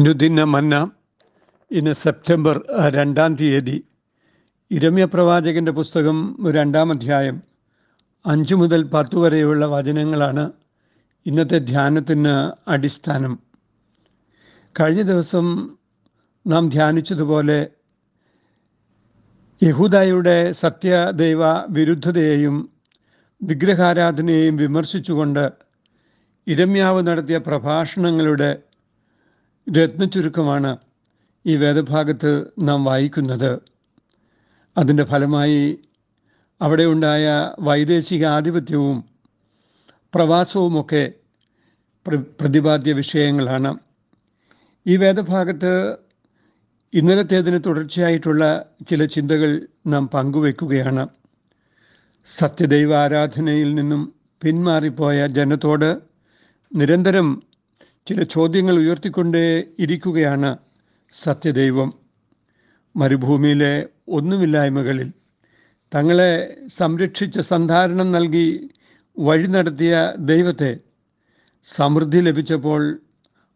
അനുദിന മന്ന ഇന്ന് സെപ്റ്റംബർ രണ്ടാം തീയതി. ഇരമ്യ പ്രവാചകന്റെ പുസ്തകം രണ്ടാം അധ്യായം അഞ്ച് മുതൽ പത്ത് വരെയുള്ള വചനങ്ങളാണ് ഇന്നത്തെ ധ്യാനത്തിന് അടിസ്ഥാനം. കഴിഞ്ഞ ദിവസം നാം ധ്യാനിച്ചതുപോലെ യഹൂദായുടെ സത്യദൈവ വിരുദ്ധതയെയും വിഗ്രഹാരാധനയെയും വിമർശിച്ചുകൊണ്ട് ഇരമ്യാവ് നടത്തിയ പ്രഭാഷണങ്ങളുടെ രത്നചുരുക്കമാണ് ഈ വേദഭാഗത്ത് നാം വായിക്കുന്നത്. അതിന്റെ ഫലമായി അവിടെ ഉണ്ടായ വൈദേശിക ആധിപത്യവും പ്രവാസവുമൊക്കെ പ്ര- പ്രതിപാദ്യ വിഷയങ്ങളാണ്. ഈ വേദഭാഗത്ത് ഇന്നലത്തേതിന് തുടർച്ചയായിട്ടുള്ള ചില ചിന്തകൾ നാം പങ്കുവെക്കുകയാണ്. സത്യദൈവ ആരാധനയിൽ നിന്നും പിന്മാറിപ്പോയ ജനത്തോട് നിരന്തരം ചില ചോദ്യങ്ങൾ ഉയർത്തിക്കൊണ്ടേ ഇരിക്കുകയാണ് സത്യദൈവം. മരുഭൂമിയിലെ ഒന്നുമില്ലായ്മകളിൽ തങ്ങളെ സംരക്ഷിച്ച സന്ധാരണം നൽകി വഴി നടത്തിയ ദൈവത്തെ സമൃദ്ധി ലഭിച്ചപ്പോൾ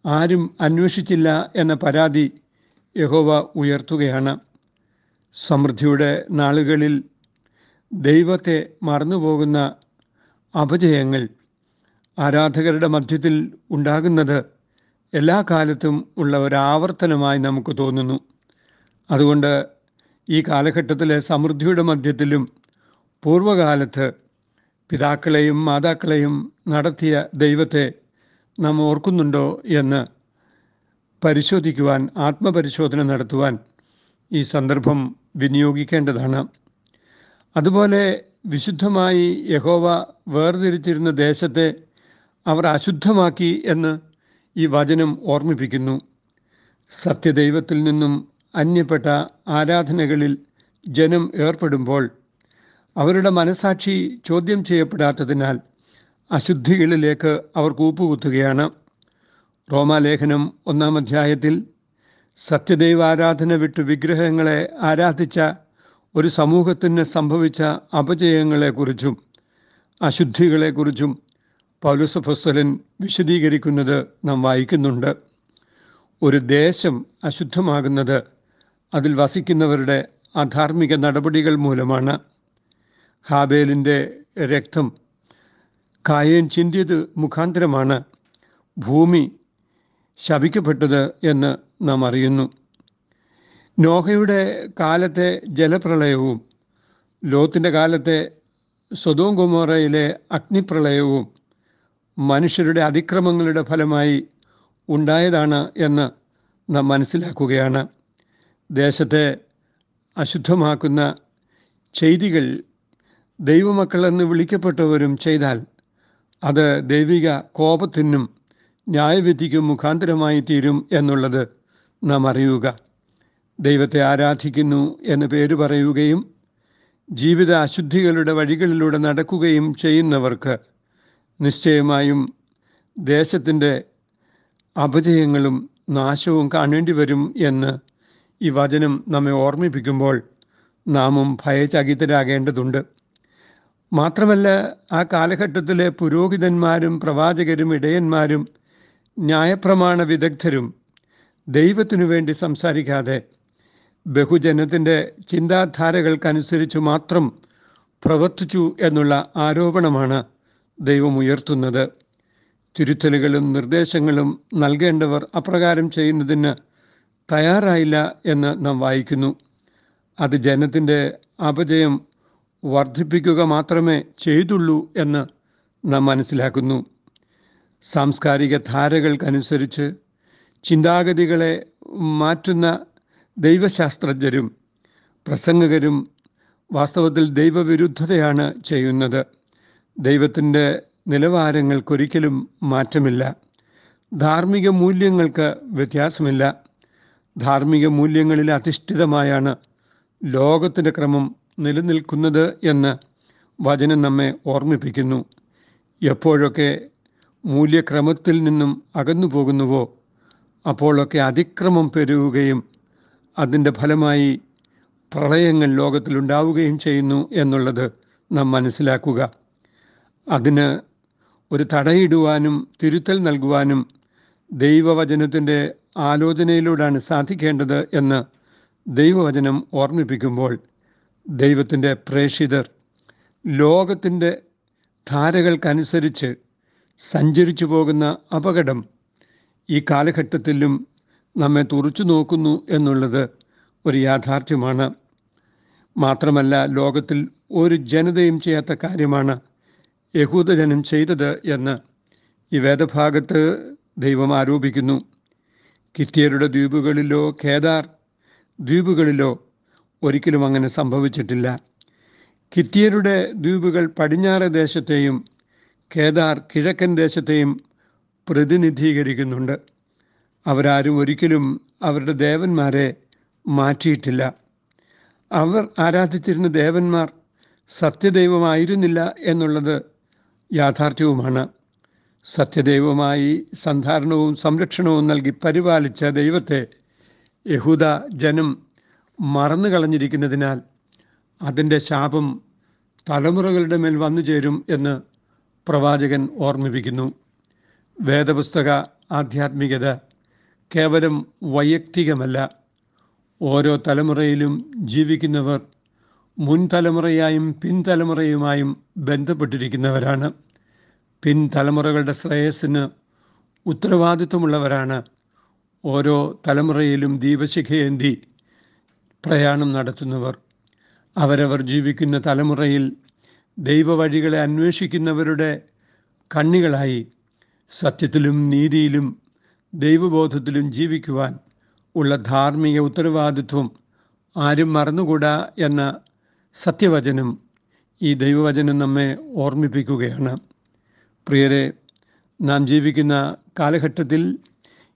ആരും അന്വേഷിച്ചില്ല എന്ന പരാതി യഹോവ ഉയർത്തുകയാണ്. സമൃദ്ധിയുടെ നാളുകളിൽ ദൈവത്തെ മറന്നുപോകുന്ന അപജയങ്ങൾ ആരാധകരുടെ മധ്യത്തിൽ ഉണ്ടാകുന്നത് എല്ലാ കാലത്തും ഉള്ള ഒരാവർത്തനമായി നമുക്ക് തോന്നുന്നു. അതുകൊണ്ട് ഈ കാലഘട്ടത്തിലെ സമൃദ്ധിയുടെ മധ്യത്തിലും പൂർവകാലത്ത് പിതാക്കളെയും മാതാക്കളെയും നടത്തിയ ദൈവത്തെ നാം ഓർക്കുന്നുണ്ടോ എന്ന് പരിശോധിക്കുവാൻ ആത്മപരിശോധന നടത്തുവാൻ ഈ സന്ദർഭം വിനിയോഗിക്കേണ്ടതാണ്. അതുപോലെ വിശുദ്ധമായി യഹോവ വേർതിരിച്ചിരുന്ന ദേശത്തെ അവർ അശുദ്ധമാക്കി എന്ന് ഈ വചനം ഓർമ്മിപ്പിക്കുന്നു. സത്യദൈവത്തിൽ നിന്നും അന്യപ്പെട്ട ആരാധനകളിൽ ജനം ഏർപ്പെടുമ്പോൾ അവരുടെ മനസാക്ഷി ചോദ്യം ചെയ്യപ്പെടാത്തതിനാൽ അശുദ്ധികളിലേക്ക് അവർ കൂപ്പുകുത്തുകയാണ്. റോമാലേഖനം ഒന്നാം അധ്യായത്തിൽ സത്യദൈവാരാധന വിട്ടു വിഗ്രഹങ്ങളെ ആരാധിച്ച ഒരു സമൂഹത്തിന് സംഭവിച്ച അപജയങ്ങളെക്കുറിച്ചും അശുദ്ധികളെക്കുറിച്ചും പൗലുസഫസ്തലൻ വിശദീകരിക്കുന്നത് നാം വായിക്കുന്നുണ്ട്. ഒരു ദേശം അശുദ്ധമാകുന്നത് അതിൽ വസിക്കുന്നവരുടെ അധാർമിക നടപടികൾ മൂലമാണ്. ഹാബേലിന്റെ രക്തം കായേൻ ചിന്തിയത് മുഖാന്തരമാണ്. ഭൂമി ശപിക്കപ്പെട്ടത് എന്ന് നാം അറിയുന്നു. നോഹയുടെ കാലത്തെ ജലപ്രളയവും ലോത്തിന്റെ കാലത്തെ സ്വതോം കുമോറയിലെ അഗ്നിപ്രളയവും മനുഷ്യരുടെ അതിക്രമങ്ങളുടെ ഫലമായി ഉണ്ടായതാണ് എന്ന് നാം മനസ്സിലാക്കുകയാണ്. ദേശത്തെ അശുദ്ധമാക്കുന്ന ചെയ്തികൾ ദൈവമക്കളെന്ന് വിളിക്കപ്പെട്ടവരും ചെയ്താൽ അത് ദൈവിക കോപത്തിനും ന്യായവിധിക്കും മുഖാന്തരമായി തീരും എന്നുള്ളത് നാം അറിയുക. ദൈവത്തെ ആരാധിക്കുന്നു എന്ന് പേര് പറയുകയും ജീവിത അശുദ്ധികളുടെ വഴികളിലൂടെ നടക്കുകയും ചെയ്യുന്നവർക്ക് നിശ്ചയമായും ദേശത്തിന്റെ അപജയങ്ങളും നാശവും കാണേണ്ടി വരും എന്ന് ഈ വചനം നമ്മെ ഓർമ്മിപ്പിക്കുമ്പോൾ നാമും ഭയചകിതരാകേണ്ടതുണ്ട്. മാത്രമല്ല ആ കാലഘട്ടത്തിലെ പുരോഹിതന്മാരും പ്രവാചകരും ഇടയന്മാരും ന്യായപ്രമാണ വിദഗ്ധരും ദൈവത്തിനു വേണ്ടി സംസാരിക്കാതെ ബഹുജനത്തിന്റെ ചിന്താധാരകൾക്കനുസരിച്ച് മാത്രം പ്രവർത്തിച്ചു എന്നുള്ള ആരോപണമാണ് ദൈവം ഉയർത്തുന്നത് തിരുത്തലുകളും നിർദ്ദേശങ്ങളും നൽകേണ്ടവർ അപ്രകാരം ചെയ്യുന്നതിന് തയ്യാറായില്ല എന്ന് നാം വായിക്കുന്നു. അത് ജനത്തിന്റെ അപജയം വർദ്ധിപ്പിക്കുക മാത്രമേ ചെയ്തുള്ളൂ എന്ന് നാം മനസ്സിലാക്കുന്നു. സാംസ്കാരിക ധാരകൾക്കനുസരിച്ച് ചിന്താഗതികളെ മാറ്റുന്ന ദൈവശാസ്ത്രജ്ഞരും പ്രസംഗകരും വാസ്തവത്തിൽ ദൈവവിരുദ്ധതയാണ് ചെയ്യുന്നത്. ദൈവത്തിന്റെ നിലവാരങ്ങൾക്കൊരിക്കലും മാറ്റമില്ല. ധാർമ്മിക മൂല്യങ്ങൾക്ക് വ്യത്യാസമില്ല. ധാർമ്മിക മൂല്യങ്ങളിൽ അധിഷ്ഠിതമായാണ് ലോകത്തിന്റെ ക്രമം നിലനിൽക്കുന്നത് എന്ന് വചനം നമ്മെ ഓർമ്മിപ്പിക്കുന്നു. എപ്പോഴൊക്കെ മൂല്യക്രമത്തിൽ നിന്നും അകന്നു പോകുന്നുവോ അപ്പോഴൊക്കെ അതിക്രമം പെരുകുകയും അതിന്റെ ഫലമായി പ്രളയങ്ങൾ ലോകത്തിലുണ്ടാവുകയും ചെയ്യുന്നു എന്നുള്ളത് നാം മനസ്സിലാക്കുക. അതിന് ഒരു തടയിടുവാനും തിരുത്തൽ നൽകുവാനും ദൈവവചനത്തിന്റെ ആലോചനയിലൂടെയാണ് സാധിക്കേണ്ടത് എന്ന് ദൈവവചനം ഓർമ്മിപ്പിക്കുമ്പോൾ ദൈവത്തിന്റെ പ്രേഷിതർ ലോകത്തിന്റെ ധാരകൾക്കനുസരിച്ച് സഞ്ചരിച്ചു പോകുന്ന അപകടം ഈ കാലഘട്ടത്തിലും നമ്മെ തുറച്ചു നോക്കുന്നു എന്നുള്ളത് ഒരു യാഥാർത്ഥ്യമാണ്. മാത്രമല്ല ലോകത്തിൽ ഒരു ജനതയും ചെയ്യാത്ത കാര്യമാണ് യഹൂദജനം ചെയ്തത് എന്ന് ഈ വേദഭാഗത്ത് ദൈവം ആരോപിക്കുന്നു. കിത്തിയരുടെ ദ്വീപുകളിലോ കേദാർ ദ്വീപുകളിലോ ഒരിക്കലും അങ്ങനെ സംഭവിച്ചിട്ടില്ല. കിത്തിയരുടെ ദ്വീപുകൾ പടിഞ്ഞാറ് ദേശത്തെയും കേദാർ കിഴക്കൻ ദേശത്തെയും പ്രതിനിധീകരിക്കുന്നുണ്ട്. അവരാരും ഒരിക്കലും അവരുടെ ദേവന്മാരെ മാറ്റിയിട്ടില്ല. അവർ ആരാധിച്ചിരുന്ന ദേവന്മാർ സത്യദൈവമായിരുന്നില്ല എന്നുള്ളത് യാഥാർത്ഥ്യവുമാണ്. സത്യദൈവമായി സന്ധാരണവും സംരക്ഷണവും നൽകി പരിപാലിച്ച ദൈവത്തെ യഹൂദ ജനം മറന്നു കളഞ്ഞിരിക്കുന്നതിനാൽ അതിന്റെ ശാപം തലമുറകളുടെ മേൽ വന്നു ചേരും എന്ന് പ്രവാചകൻ ഓർമ്മിപ്പിക്കുന്നു. വേദപുസ്തക ആധ്യാത്മികത കേവലം വൈയക്തികമല്ല. ഓരോ തലമുറയിലും ജീവിക്കുന്നവർ മുൻ തലമുറയായും പിൻതലമുറയുമായും ബന്ധപ്പെട്ടിരിക്കുന്നവരാണ്. പിൻതലമുറകളുടെ ശ്രേയസ്സിന് ഉത്തരവാദിത്വമുള്ളവരാണ്. ഓരോ തലമുറയിലും ദീപശിഖയേന്തി പ്രയാണം നടത്തുന്നവർ. അവരവർ ജീവിക്കുന്ന തലമുറയിൽ ദൈവവഴികളെ അന്വേഷിക്കുന്നവരുടെ കണ്ണികളായി സത്യത്തിലും നീതിയിലും ദൈവബോധത്തിലും ജീവിക്കുവാൻ ഉള്ള ധാർമ്മിക ഉത്തരവാദിത്വം ആരും മറന്നുകൂടാ എന്ന സത്യവചനം ഈ ദൈവവചനം നമ്മെ ഓർമ്മിപ്പിക്കുകയാണ്. പ്രിയരെ നാം ജീവിക്കുന്ന കാലഘട്ടത്തിൽ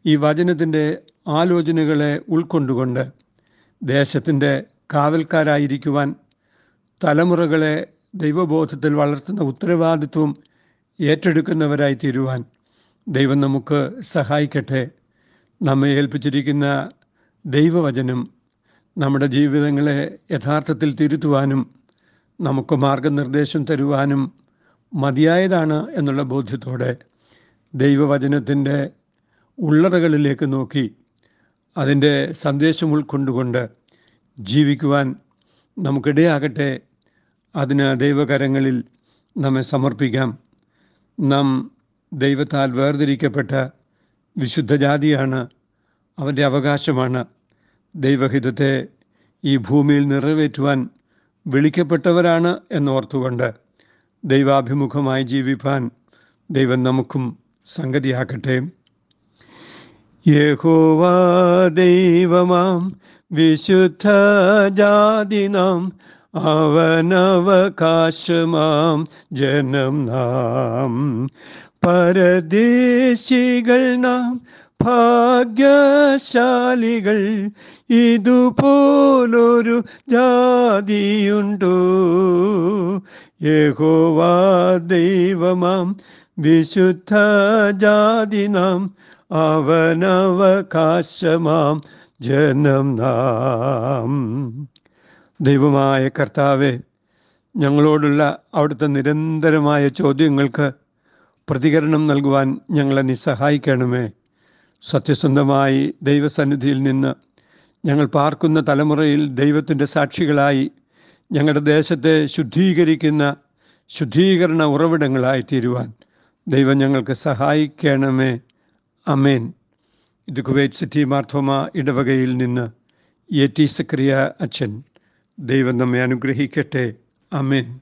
ഈ വചനത്തിന്റെ ആലോചനകളെ ഉൾക്കൊണ്ടുകൊണ്ട് ദേശത്തിന്റെ കാവൽക്കാരായിരിക്കുവാൻ തലമുറകളെ ദൈവബോധത്തിൽ വളർത്തുന്ന ഉത്തരവാദിത്വം ഏറ്റെടുക്കുന്നവരായി തീരുവാൻ ദൈവം നമുക്ക് സഹായിക്കട്ടെ. നമ്മെ ഏൽപ്പിച്ചിരിക്കുന്ന ദൈവവചനം നമ്മുടെ ജീവിതങ്ങളെ യഥാർത്ഥത്തിൽ തിരുത്തുവാനും നമുക്ക് മാർഗനിർദ്ദേശം തരുവാനും മതിയായതാണ് എന്നുള്ള ബോധ്യത്തോടെ ദൈവവചനത്തിന്റെ ഉള്ളറകളിലേക്ക് നോക്കി അതിന്റെ സന്ദേശം ഉൾക്കൊണ്ടുകൊണ്ട് ജീവിക്കുവാൻ നമുക്കിടയാകട്ടെ. അതിന് ദൈവകരങ്ങളിൽ നമ്മെ സമർപ്പിക്കാം. നാം ദൈവത്താൽ വേർതിരിക്കപ്പെട്ട വിശുദ്ധ ജാതിയാണ് അവന്റെ അവകാശമാണ്. ദൈവഹിതത്തെ ഈ ഭൂമിയിൽ നിറവേറ്റുവാൻ വിളിക്കപ്പെട്ടവരാണ് എന്നോർത്തുകൊണ്ട് ദൈവാഭിമുഖമായി ജീവിപ്പാൻ ദൈവം നമുക്കും സംഗതിയാക്കട്ടെ. യഹോവ ദൈവമാം വിശുദ്ധ ജാതി നാം അവനവകാശമാം ജനം നാം. പരദേശികൾ നാം ഭാഗ്യശാലികൾ ഇതുപോലൊരു ജാതിയുണ്ടോ. യഹോവാ ദൈവമാം വിശുദ്ധ ജാതി നാം അവനവകാശമാം ജനം നാം. ദൈവമായ കർത്താവെ ഞങ്ങളോടുള്ള അവിടുത്തെ നിരന്തരമായ ചോദ്യങ്ങൾക്ക് പ്രതികരണം നൽകുവാൻ ഞങ്ങളെ നീ സഹായിക്കണമേ. സത്യസന്ധമായി ദൈവസന്നിധിയിൽ നിന്ന് ഞങ്ങൾ പാർക്കുന്ന തലമുറയിൽ ദൈവത്തിന്റെ സാക്ഷികളായി ഞങ്ങളുടെ ദേശത്തെ ശുദ്ധീകരിക്കുന്ന ശുദ്ധീകരണ ഉറവിടങ്ങളായി തീരുവാൻ ദൈവം ഞങ്ങൾക്ക് സഹായിക്കണമേ. അമേൻ ഇത് കുവൈറ്റ് സിറ്റി മാർത്തോമ ഇടവകയിൽ നിന്ന് എ ടി സക്രിയ അച്ഛൻ. ദൈവം നമ്മെ അനുഗ്രഹിക്കട്ടെ. അമേൻ